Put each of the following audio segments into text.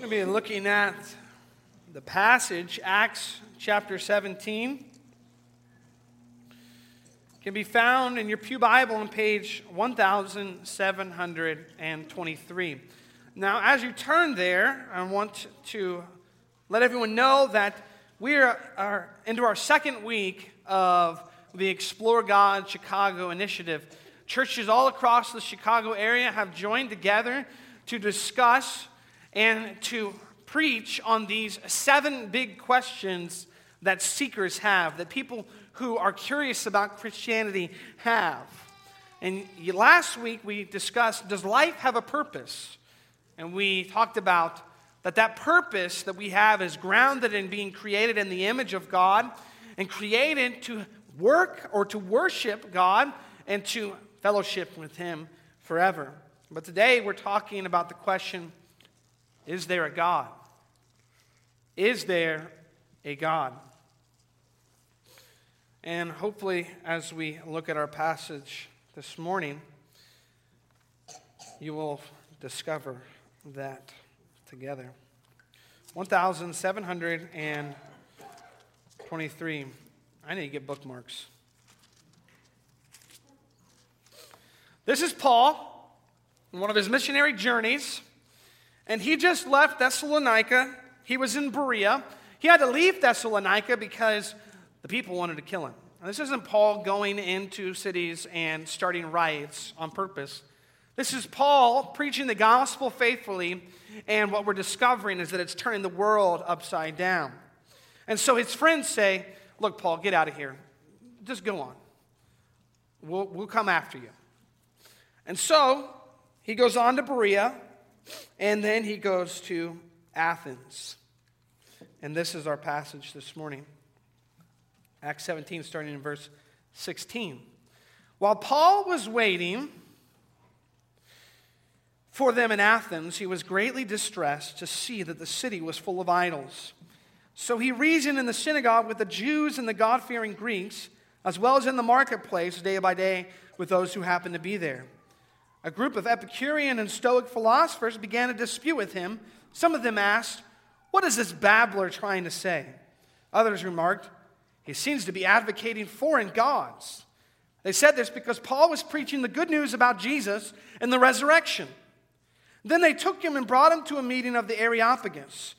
Going to be looking at the passage, Acts chapter 17. It can be found in your Pew Bible on page 1723. Now, as you turn there, I want to let everyone know that we are, are into our second week of the Explore God Chicago initiative. Churches all across the Chicago area have joined together to discuss and to preach on these seven big questions that seekers have, that people who are curious about Christianity have. And last week we discussed does life have a purpose? And we talked about that that purpose that we have is grounded in being created in the image of God and created to work or to worship God and to fellowship with Him forever. But today we're talking about the question is there a God? Is there a God? And hopefully, as we look at our passage this morning, you will discover that together. 1723. I need to get bookmarks. This is Paul, one of his missionary journeys, and he just left Thessalonica. He was in Berea. He had to leave Thessalonica because the people wanted to kill him. Now, this isn't Paul going into cities and starting riots on purpose. This is Paul preaching the gospel faithfully, and what we're discovering is that it's turning the world upside down. And so his friends say, Look, Paul, get out of here. Just go on. We'll, we'll come after you. And so he goes on to Berea, and then he goes to Athens. And this is our passage this morning. Acts 17, starting in verse 16. While Paul was waiting for them in Athens, he was greatly distressed to see that the city was full of idols. So he reasoned in the synagogue with the Jews and the God fearing Greeks, as well as in the marketplace day by day with those who happened to be there. A group of Epicurean and Stoic philosophers began to dispute with him. Some of them asked, What is this babbler trying to say? Others remarked, he seems to be advocating foreign gods. They said this because Paul was preaching the good news about Jesus and the resurrection. Then they took him and brought him to a meeting of the Areopagus,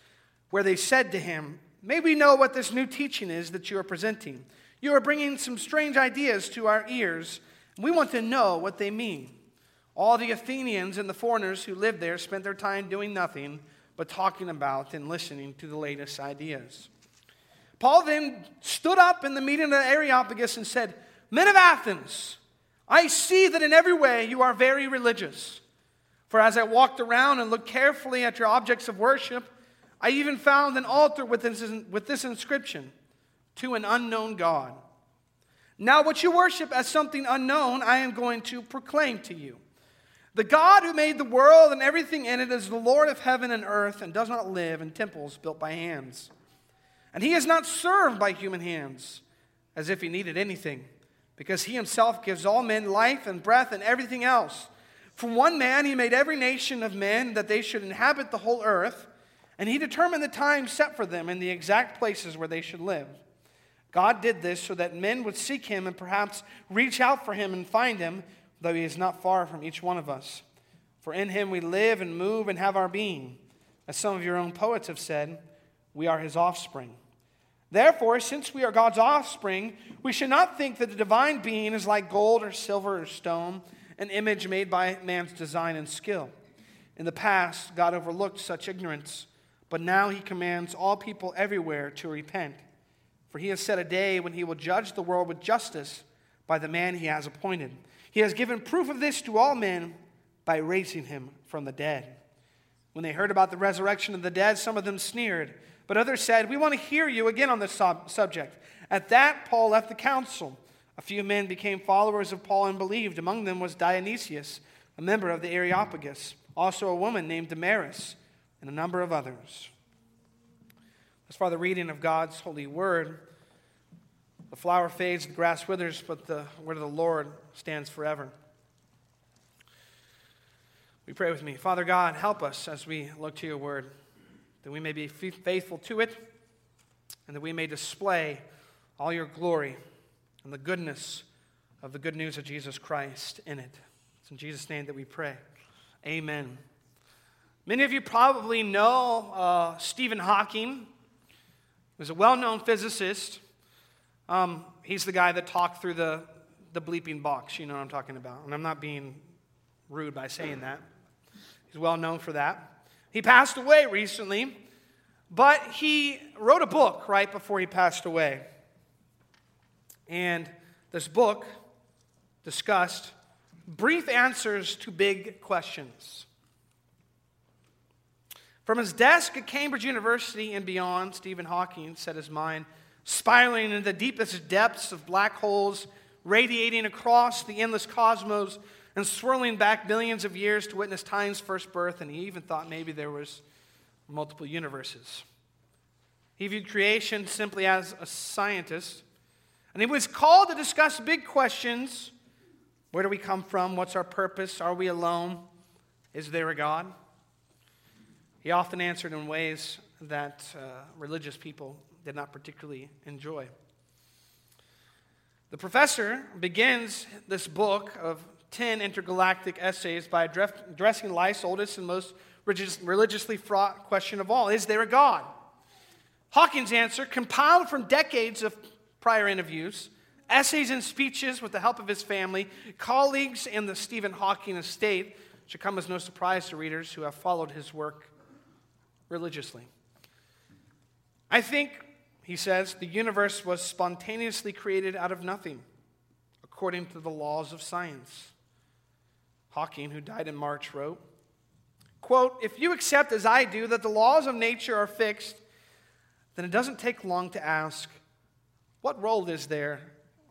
where they said to him, May we know what this new teaching is that you are presenting. You are bringing some strange ideas to our ears. We want to know what they mean. All the Athenians and the foreigners who lived there spent their time doing nothing but talking about and listening to the latest ideas. Paul then stood up in the meeting of the Areopagus and said, Men of Athens, I see that in every way you are very religious. For as I walked around and looked carefully at your objects of worship, I even found an altar with this, with this inscription To an unknown God. Now, what you worship as something unknown, I am going to proclaim to you. The God who made the world and everything in it is the Lord of heaven and earth and does not live in temples built by hands. And he is not served by human hands as if he needed anything, because he himself gives all men life and breath and everything else. From one man he made every nation of men that they should inhabit the whole earth, and he determined the time set for them and the exact places where they should live. God did this so that men would seek him and perhaps reach out for him and find him, though he is not far from each one of us. For in him we live and move and have our being. As some of your own poets have said, we are his offspring. Therefore, since we are God's offspring, we should not think that the divine being is like gold or silver or stone, an image made by man's design and skill. In the past, God overlooked such ignorance, but now he commands all people everywhere to repent. For he has set a day when he will judge the world with justice by the man he has appointed. He has given proof of this to all men by raising him from the dead. When they heard about the resurrection of the dead, some of them sneered. But others said, We want to hear you again on this sub- subject. At that, Paul left the council. A few men became followers of Paul and believed. Among them was Dionysius, a member of the Areopagus, also a woman named Damaris, and a number of others. As far as the reading of God's holy word, the flower fades, the grass withers, but the word of the Lord stands forever. We pray with me. Father God, help us as we look to your word. that we may be faithful to it, and that we may display all your glory and the goodness of the good news of Jesus Christ in it. It's in Jesus' name that we pray. Amen. Many of you probably know uh, Stephen Hawking. He was a well known physicist. Um, he's the guy that talked through the, the bleeping box. You know what I'm talking about. And I'm not being rude by saying that. He's well known for that. He passed away recently, but he wrote a book right before he passed away. And this book discussed brief answers to big questions. From his desk at Cambridge University and beyond, Stephen Hawking set his mind spiraling into the deepest depths of black holes, radiating across the endless cosmos and swirling back billions of years to witness time's first birth, and he even thought maybe there was multiple universes. He viewed creation simply as a scientist, and he was called to discuss big questions. Where do we come from? What's our purpose? Are we alone? Is there a God? He often answered in ways that uh, religious people did not particularly enjoy. The professor begins this book of 10 intergalactic essays by addressing life's oldest and most religiously fraught question of all Is there a God? Hawking's answer, compiled from decades of prior interviews, essays and speeches with the help of his family, colleagues, and the Stephen Hawking estate, should come as no surprise to readers who have followed his work religiously. I think, he says, the universe was spontaneously created out of nothing, according to the laws of science. Hawking, who died in March, wrote, quote, If you accept as I do that the laws of nature are fixed, then it doesn't take long to ask, what role is there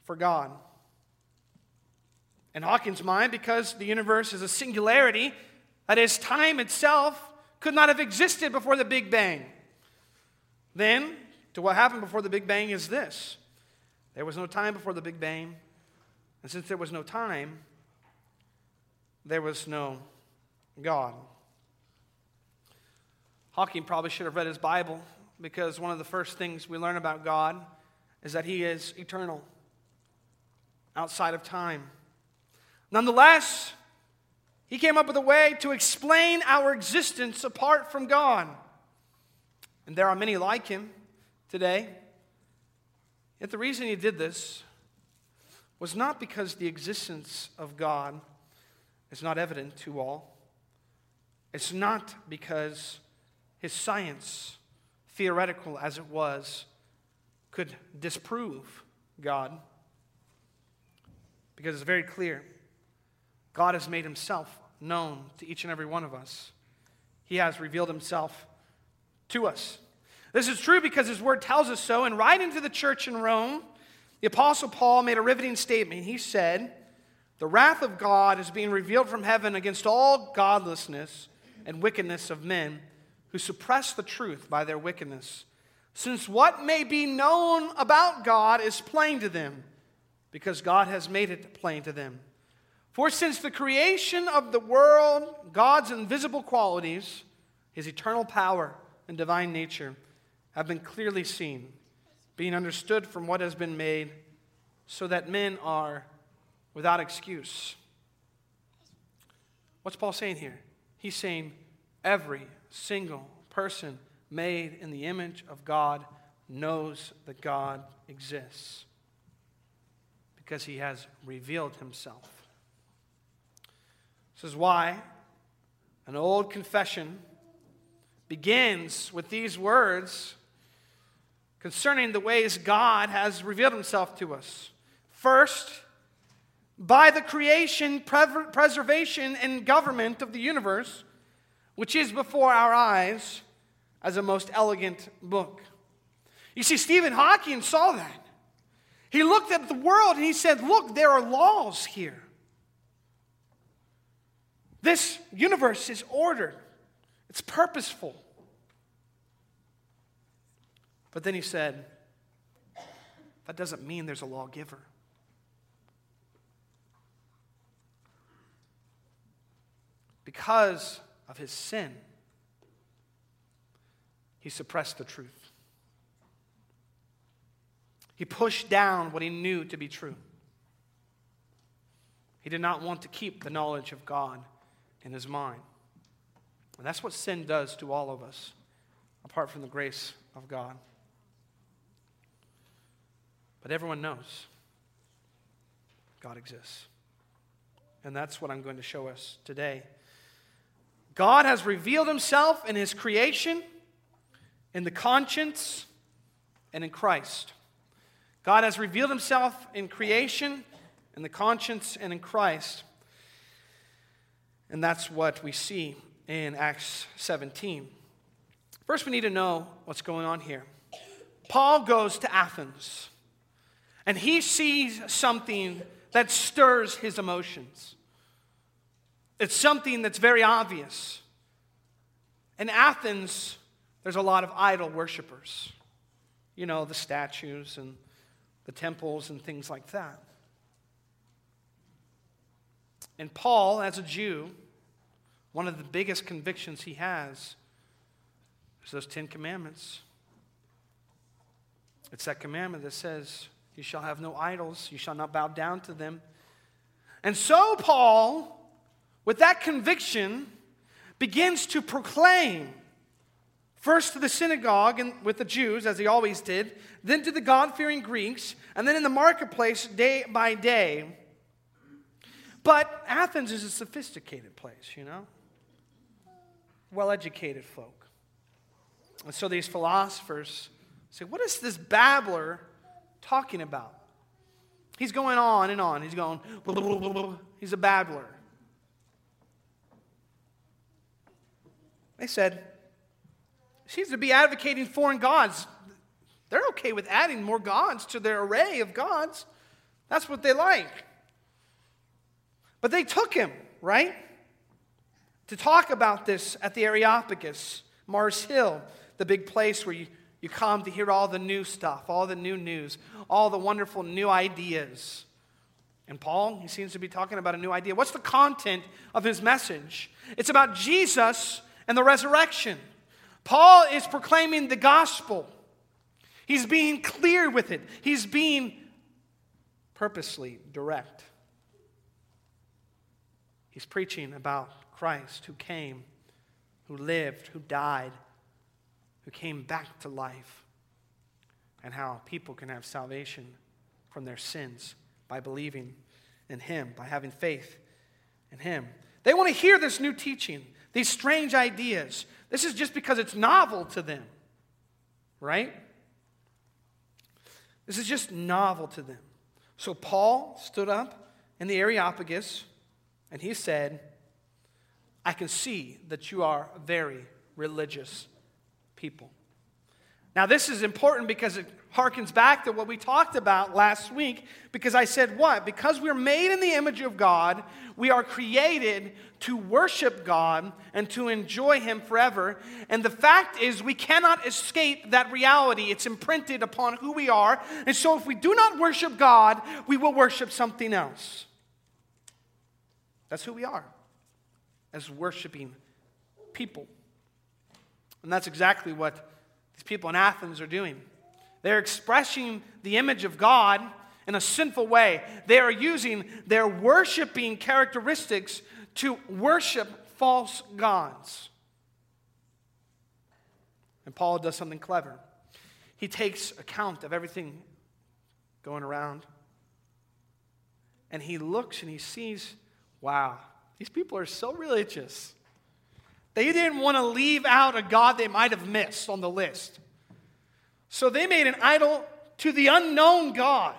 for God? In Hawking's mind, because the universe is a singularity, that is, time itself could not have existed before the Big Bang. Then, to what happened before the Big Bang is this there was no time before the Big Bang, and since there was no time, there was no God. Hawking probably should have read his Bible because one of the first things we learn about God is that he is eternal, outside of time. Nonetheless, he came up with a way to explain our existence apart from God. And there are many like him today. Yet the reason he did this was not because the existence of God is not evident to all. It's not because his science, theoretical as it was, could disprove God. Because it's very clear God has made himself known to each and every one of us. He has revealed himself to us. This is true because his word tells us so. And writing to the church in Rome, the Apostle Paul made a riveting statement. He said, The wrath of God is being revealed from heaven against all godlessness and wickedness of men who suppress the truth by their wickedness. Since what may be known about God is plain to them, because God has made it plain to them. For since the creation of the world, God's invisible qualities, his eternal power and divine nature, have been clearly seen, being understood from what has been made, so that men are without excuse. What's Paul saying here? He's saying every single person made in the image of God knows that God exists because he has revealed himself. This is why an old confession begins with these words concerning the ways God has revealed himself to us. First, by the creation, preservation, and government of the universe, which is before our eyes as a most elegant book. You see, Stephen Hawking saw that. He looked at the world and he said, Look, there are laws here. This universe is ordered, it's purposeful. But then he said, that doesn't mean there's a lawgiver. Because of his sin, he suppressed the truth. He pushed down what he knew to be true. He did not want to keep the knowledge of God in his mind. And that's what sin does to all of us, apart from the grace of God. But everyone knows God exists. And that's what I'm going to show us today. God has revealed himself in his creation, in the conscience, and in Christ. God has revealed himself in creation, in the conscience, and in Christ. And that's what we see in Acts 17. First, we need to know what's going on here. Paul goes to Athens, and he sees something that stirs his emotions. It's something that's very obvious. In Athens, there's a lot of idol worshippers. You know, the statues and the temples and things like that. And Paul, as a Jew, one of the biggest convictions he has is those Ten Commandments. It's that commandment that says, You shall have no idols, you shall not bow down to them. And so, Paul, with that conviction, begins to proclaim first to the synagogue and with the Jews, as he always did, then to the God fearing Greeks, and then in the marketplace day by day. But Athens is a sophisticated place, you know? well educated folk. And so these philosophers say, What is this babbler talking about? He's going on and on. He's going, blah, blah, blah, he's a babbler. They said, seems to be advocating foreign gods. They're okay with adding more gods to their array of gods. That's what they like. But they took him, right? to talk about this at the Areopagus, Mars Hill, the big place where you, you come to hear all the new stuff, all the new news, all the wonderful new ideas. And Paul, he seems to be talking about a new idea. What's the content of his message? It's about Jesus and the resurrection. Paul is proclaiming the gospel. He's being clear with it, he's being purposely direct. He's preaching about Christ who came, who lived, who died, who came back to life, and how people can have salvation from their sins by believing in Him, by having faith in Him. They want to hear this new teaching, these strange ideas. This is just because it's novel to them, right? This is just novel to them. So Paul stood up in the Areopagus and he said, I can see that you are very religious people. Now, this is important because it harkens back to what we talked about last week. Because I said, what? Because we're made in the image of God, we are created to worship God and to enjoy Him forever. And the fact is, we cannot escape that reality. It's imprinted upon who we are. And so, if we do not worship God, we will worship something else. That's who we are as worshiping people. And that's exactly what these people in Athens are doing. They're expressing the image of God in a sinful way. They are using their worshiping characteristics to worship false gods. And Paul does something clever. He takes account of everything going around and he looks and he sees, wow, these people are so religious. They didn't want to leave out a God they might have missed on the list. So they made an idol to the unknown God.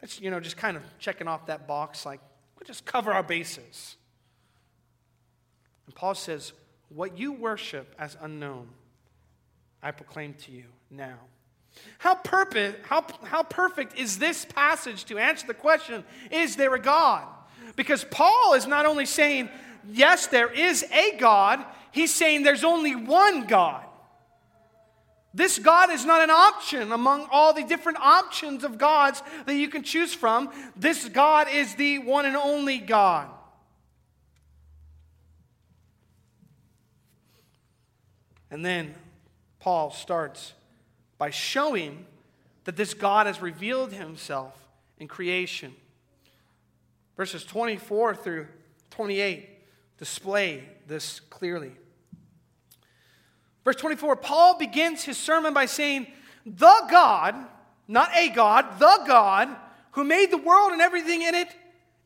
That's, you know, just kind of checking off that box, like, we'll just cover our bases. And Paul says, What you worship as unknown, I proclaim to you now. How perfect, how, how perfect is this passage to answer the question is there a God? Because Paul is not only saying, yes, there is a God, he's saying there's only one God. This God is not an option among all the different options of gods that you can choose from. This God is the one and only God. And then Paul starts by showing that this God has revealed himself in creation. Verses 24 through 28 display this clearly. Verse 24, Paul begins his sermon by saying, The God, not a God, the God who made the world and everything in it,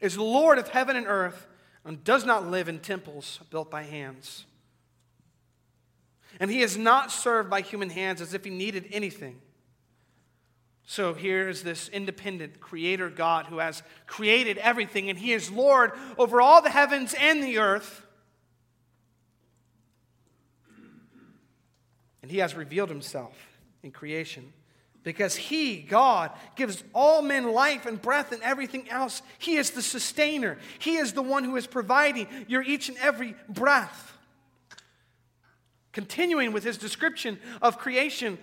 is Lord of heaven and earth and does not live in temples built by hands. And he is not served by human hands as if he needed anything. So here's this independent creator God who has created everything, and he is Lord over all the heavens and the earth. And he has revealed himself in creation. Because he, God, gives all men life and breath and everything else. He is the sustainer. He is the one who is providing your each and every breath. Continuing with his description of creation,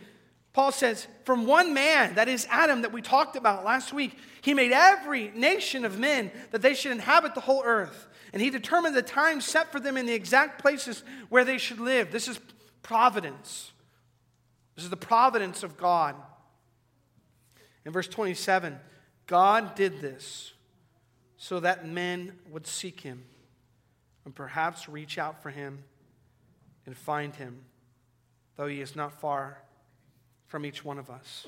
Paul says, From one man, that is Adam, that we talked about last week, he made every nation of men that they should inhabit the whole earth. And he determined the time set for them in the exact places where they should live. This is providence. This is the providence of God. In verse 27, God did this so that men would seek him and perhaps reach out for him and find him, though he is not far from each one of us.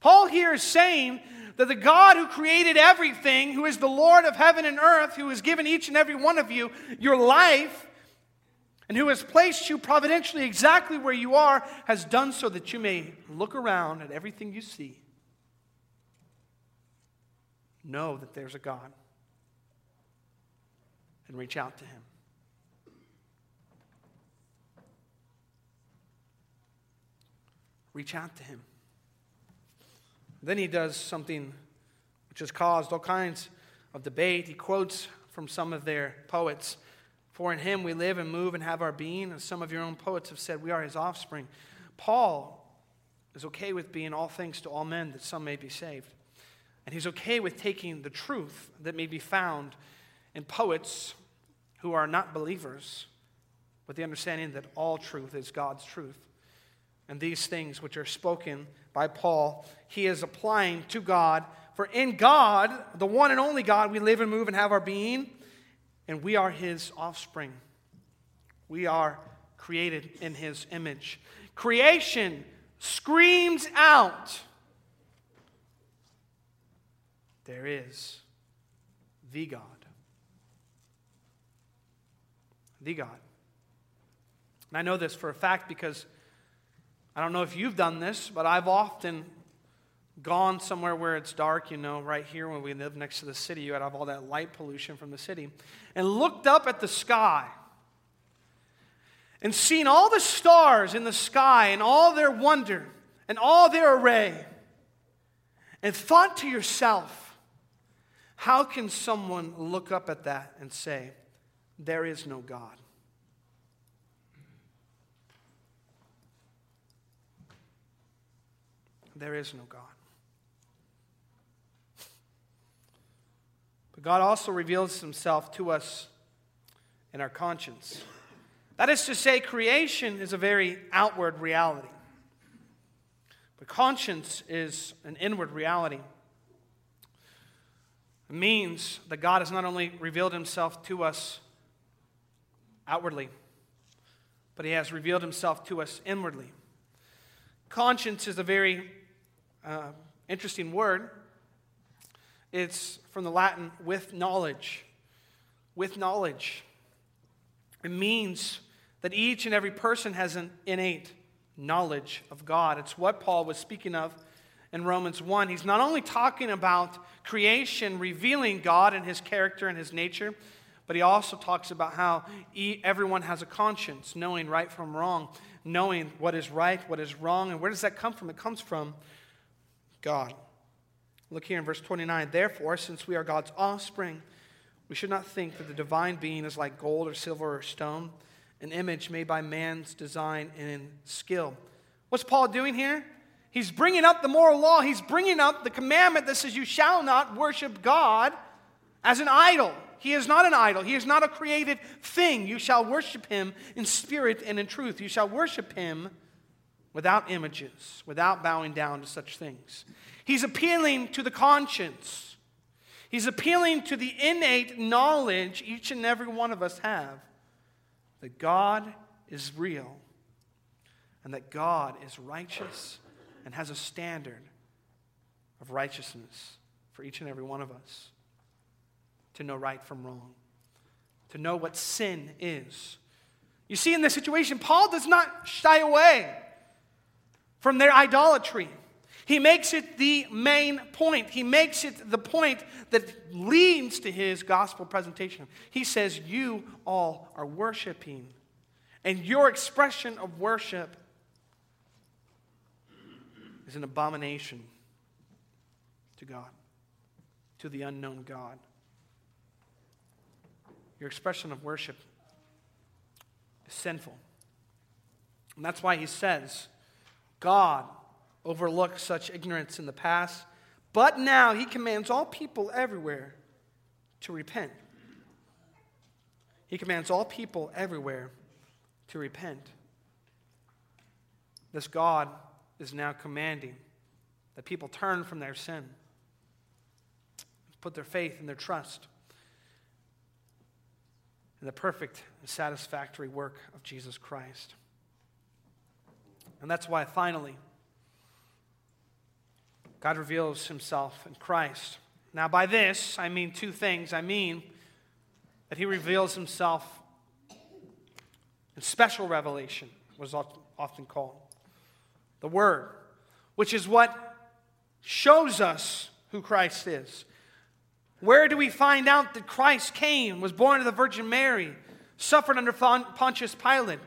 Paul here is saying that the God who created everything, who is the Lord of heaven and earth, who has given each and every one of you your life, and who has placed you providentially exactly where you are, has done so that you may look around at everything you see. Know that there's a God and reach out to Him. Reach out to Him. Then he does something which has caused all kinds of debate. He quotes from some of their poets. For in him we live and move and have our being. And some of your own poets have said we are his offspring. Paul is okay with being all things to all men that some may be saved. And he's okay with taking the truth that may be found in poets who are not believers, with the understanding that all truth is God's truth. And these things which are spoken by Paul, he is applying to God. For in God, the one and only God, we live and move and have our being and we are his offspring. We are created in his image. Creation screams out there is the God. The God. And I know this for a fact because I don't know if you've done this, but I've often gone somewhere where it's dark, you know, right here when we live next to the city, you have all that light pollution from the city, and looked up at the sky and seen all the stars in the sky and all their wonder and all their array, and thought to yourself, how can someone look up at that and say, there is no God? There is no God. But God also reveals himself to us in our conscience. That is to say, creation is a very outward reality. But conscience is an inward reality. It means that God has not only revealed himself to us outwardly, but he has revealed himself to us inwardly. Conscience is a very uh, interesting word. It's from the Latin with knowledge. With knowledge. It means that each and every person has an innate knowledge of God. It's what Paul was speaking of in Romans 1. He's not only talking about creation revealing God and his character and his nature, but he also talks about how everyone has a conscience, knowing right from wrong, knowing what is right, what is wrong. And where does that come from? It comes from God. Look here in verse 29. Therefore, since we are God's offspring, we should not think that the divine being is like gold or silver or stone, an image made by man's design and skill. What's Paul doing here? He's bringing up the moral law. He's bringing up the commandment that says, You shall not worship God as an idol. He is not an idol. He is not a created thing. You shall worship him in spirit and in truth. You shall worship him without images, without bowing down to such things. He's appealing to the conscience. He's appealing to the innate knowledge each and every one of us have that God is real and that God is righteous and has a standard of righteousness for each and every one of us to know right from wrong, to know what sin is. You see, in this situation, Paul does not shy away from their idolatry. He makes it the main point. He makes it the point that leads to his gospel presentation. He says, You all are worshiping, and your expression of worship is an abomination to God, to the unknown God. Your expression of worship is sinful. And that's why he says, God overlooked such ignorance in the past, but now he commands all people everywhere to repent. He commands all people everywhere to repent. This God is now commanding that people turn from their sin, put their faith and their trust in the perfect and satisfactory work of Jesus Christ. And that's why finally, God reveals himself in Christ. Now, by this, I mean two things. I mean that he reveals himself in special revelation, was often called. The Word, which is what shows us who Christ is. Where do we find out that Christ came, was born of the Virgin Mary, suffered under Pontius Pilate,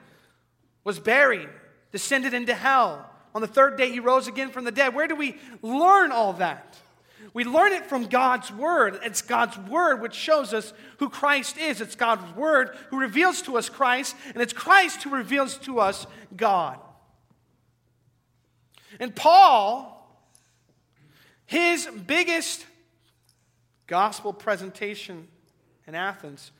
was buried, descended into hell. On the third day, he rose again from the dead. Where do we learn all that? We learn it from God's Word. It's God's Word which shows us who Christ is. It's God's Word who reveals to us Christ, and it's Christ who reveals to us God. And Paul, his biggest gospel presentation in Athens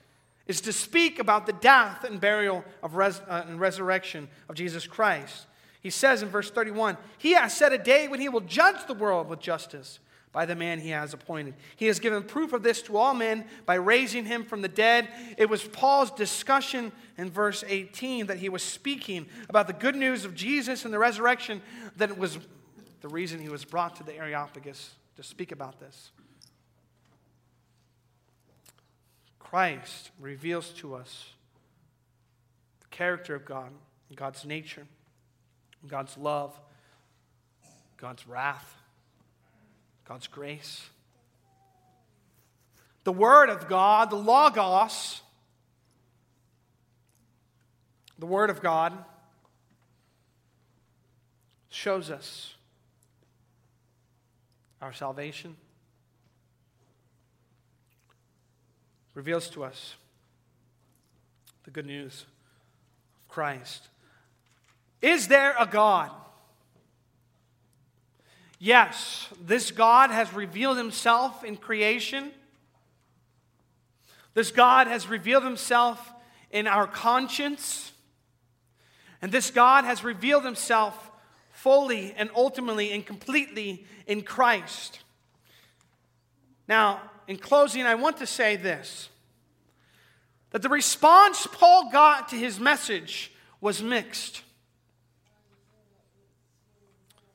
is to speak about the death and burial of res- uh, and resurrection of Jesus Christ. He says in verse 31 He has set a day when he will judge the world with justice by the man he has appointed. He has given proof of this to all men by raising him from the dead. It was Paul's discussion in verse 18 that he was speaking about the good news of Jesus and the resurrection that it was the reason he was brought to the Areopagus to speak about this. Christ reveals to us the character of God, God's nature, God's love, God's wrath, God's grace. The Word of God, the Logos, the Word of God, shows us our salvation reveals to us the good news of Christ. Is there a God? Yes, this God has revealed himself in creation. This God has revealed himself in our conscience. And this God has revealed himself fully and ultimately and completely in Christ. Now, in closing, I want to say this that the response Paul got to his message was mixed.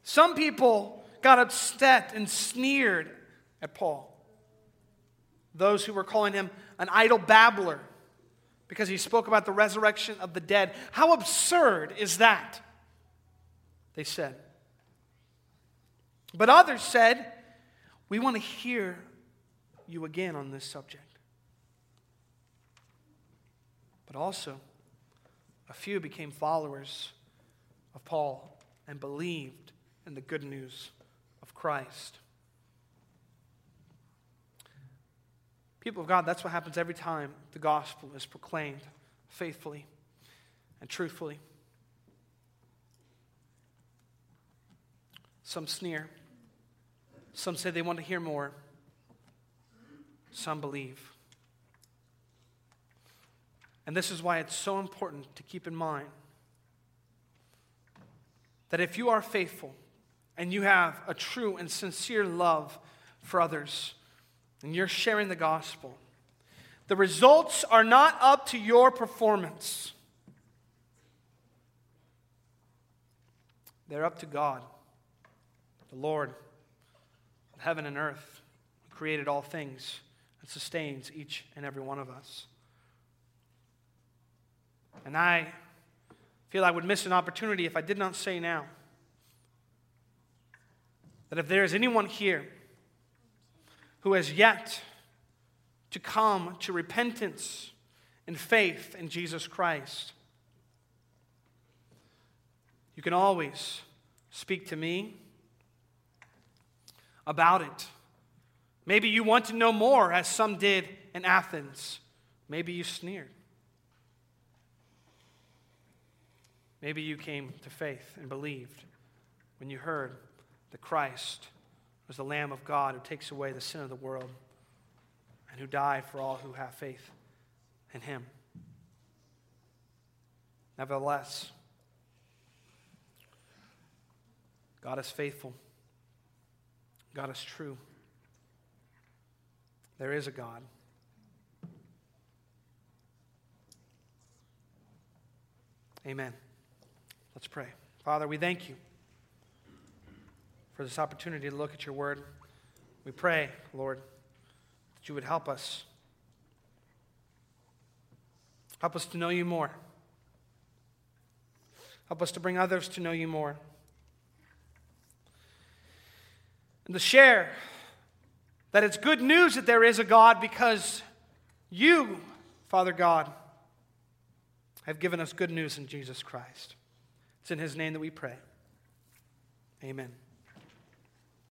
Some people got upset and sneered at Paul. Those who were calling him an idle babbler because he spoke about the resurrection of the dead. How absurd is that? They said. But others said, We want to hear you again on this subject. But also, a few became followers of Paul and believed in the good news of Christ. People of God, that's what happens every time the gospel is proclaimed faithfully and truthfully. Some sneer. Some say they want to hear more. Some believe. And this is why it's so important to keep in mind that if you are faithful and you have a true and sincere love for others, and you're sharing the gospel, the results are not up to your performance. They're up to God, the Lord, heaven and earth, who created all things and sustains each and every one of us. And I feel I would miss an opportunity if I did not say now that if there is anyone here who has yet to come to repentance and faith in Jesus Christ, you can always speak to me about it. Maybe you want to know more, as some did in Athens. Maybe you sneered. Maybe you came to faith and believed when you heard that Christ was the Lamb of God who takes away the sin of the world and who died for all who have faith in him. Nevertheless, God is faithful. God is true. There is a God. Amen. Let's pray. Father, we thank you for this opportunity to look at your word. We pray, Lord, that you would help us. Help us to know you more. Help us to bring others to know you more. And to share that it's good news that there is a God because you, Father God, have given us good news in Jesus Christ. It's in his name that we pray. Amen.